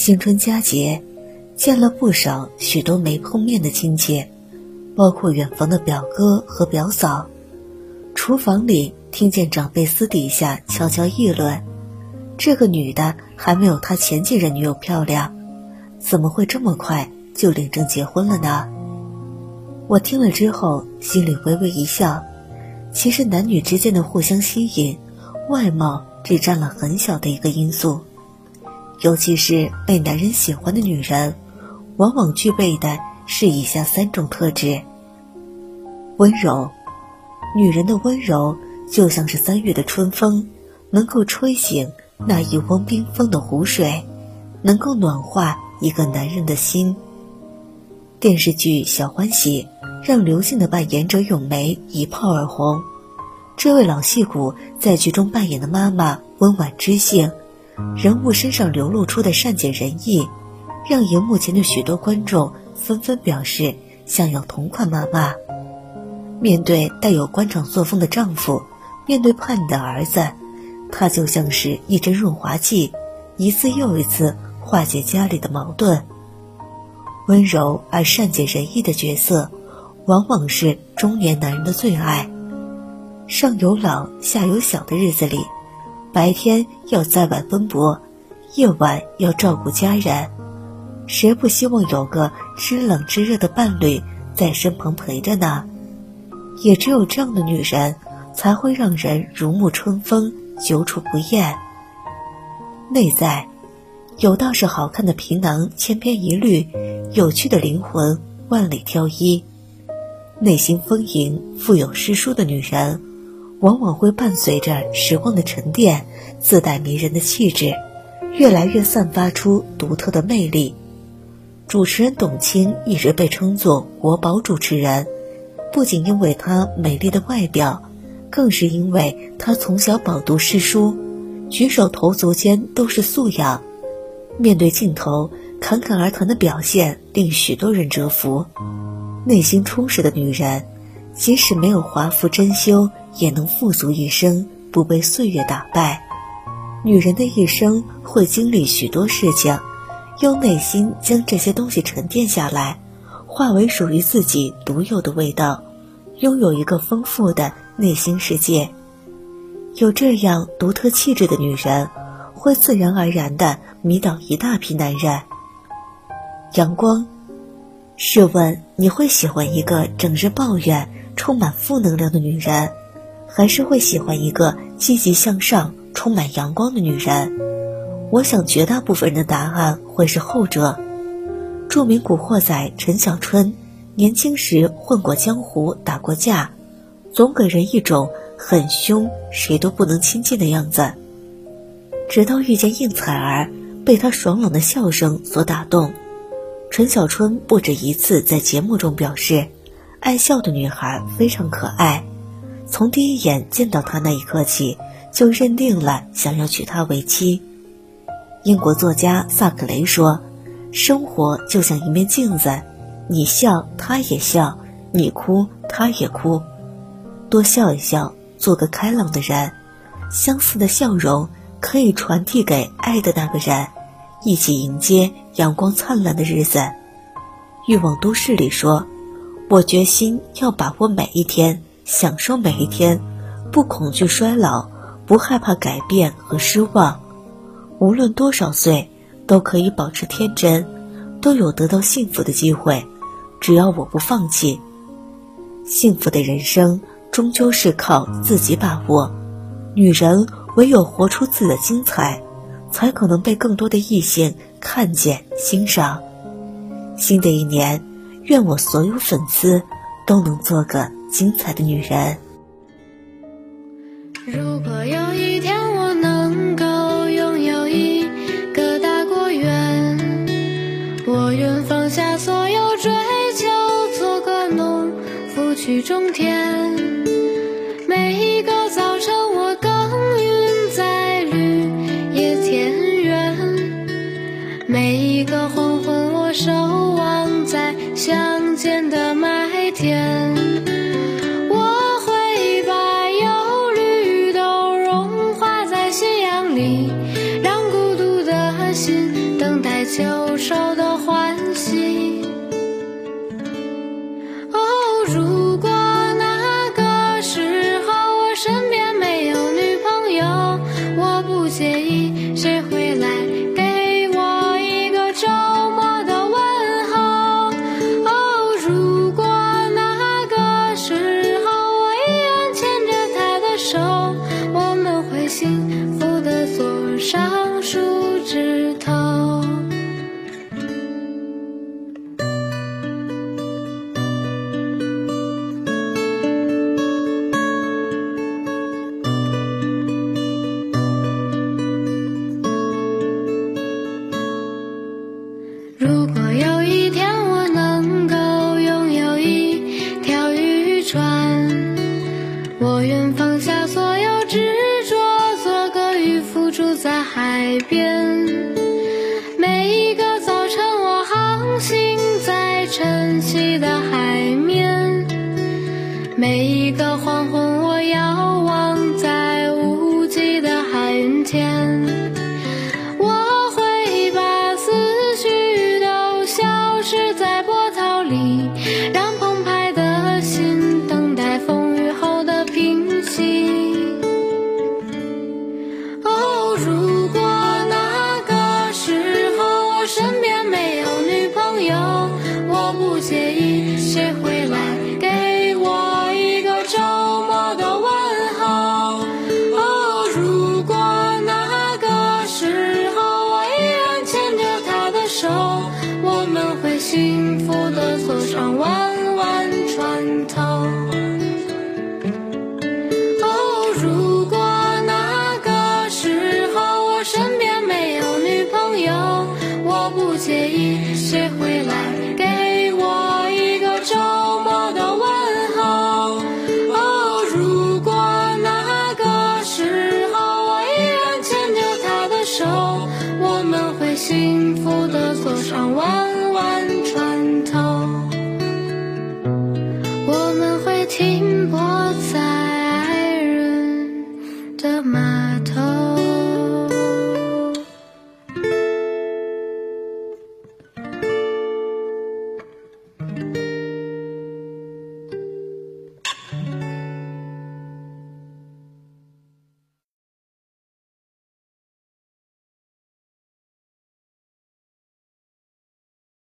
新春佳节，见了不少许多没碰面的亲戚，包括远房的表哥和表嫂。厨房里听见长辈私底下悄悄议论：“这个女的还没有他前几任女友漂亮，怎么会这么快就领证结婚了呢？”我听了之后，心里微微一笑。其实男女之间的互相吸引，外貌只占了很小的一个因素。尤其是被男人喜欢的女人，往往具备的是以下三种特质：温柔。女人的温柔就像是三月的春风，能够吹醒那一汪冰封的湖水，能够暖化一个男人的心。电视剧《小欢喜》让刘星的扮演者咏梅一炮而红。这位老戏骨在剧中扮演的妈妈温婉知性，人物身上流露出的善解人意，让荧幕前的许多观众纷纷表示想要同款妈妈。面对带有官场作风的丈夫，面对叛逆的儿子，她就像是一针润滑剂，一次又一次化解家里的矛盾。温柔而善解人意的角色，往往是中年男人的最爱。上有老下有小的日子里，白天要在外奔波，夜晚要照顾家人，谁不希望有个知冷知热的伴侣在身旁陪着呢？也只有这样的女人，才会让人如沐春风，久处不厌。内在，有道是好看的皮囊千篇一律，有趣的灵魂万里挑一。内心丰盈、富有诗书的女人，往往会伴随着时光的沉淀，自带迷人的气质，越来越散发出独特的魅力。主持人董卿一直被称作“国宝主持人”。不仅因为她美丽的外表，更是因为她从小饱读诗书，举手投足间都是素养。面对镜头，侃侃而谈的表现令许多人折服。内心充实的女人，即使没有华服珍馐，也能富足一生，不被岁月打败。女人的一生会经历许多事情，用内心将这些东西沉淀下来。化为属于自己独有的味道，拥有一个丰富的内心世界。有这样独特气质的女人，会自然而然地迷倒一大批男人。阳光，试问你会喜欢一个整日抱怨、充满负能量的女人，还是会喜欢一个积极向上、充满阳光的女人？我想，绝大部分人的答案会是后者。著名古惑仔陈小春，年轻时混过江湖，打过架，总给人一种很凶、谁都不能亲近的样子。直到遇见应采儿，被她爽朗的笑声所打动。陈小春不止一次在节目中表示，爱笑的女孩非常可爱。从第一眼见到她那一刻起，就认定了想要娶她为妻。英国作家萨克雷说。生活就像一面镜子，你笑他也笑，你哭他也哭，多笑一笑，做个开朗的人，相似的笑容可以传递给爱的那个人，一起迎接阳光灿烂的日子。欲望都市里说：“我决心要把握每一天，享受每一天，不恐惧衰老，不害怕改变和失望，无论多少岁。”都可以保持天真，都有得到幸福的机会，只要我不放弃。幸福的人生终究是靠自己把握。女人唯有活出自己的精彩，才可能被更多的异性看见欣赏。新的一年，愿我所有粉丝都能做个精彩的女人。如果有一天我能够拥有一个大果园，我愿放下所有追求，做个农夫。去种田，每一个早晨我耕耘在绿野田园，每一个黄昏我守望在乡间的麦田。每一个黄昏我遥望在无际的海云间我会把思绪都消失在波涛里让澎湃的心等待风雨后的平息。哦如果那个时候我身边没有女朋友我不介意谁会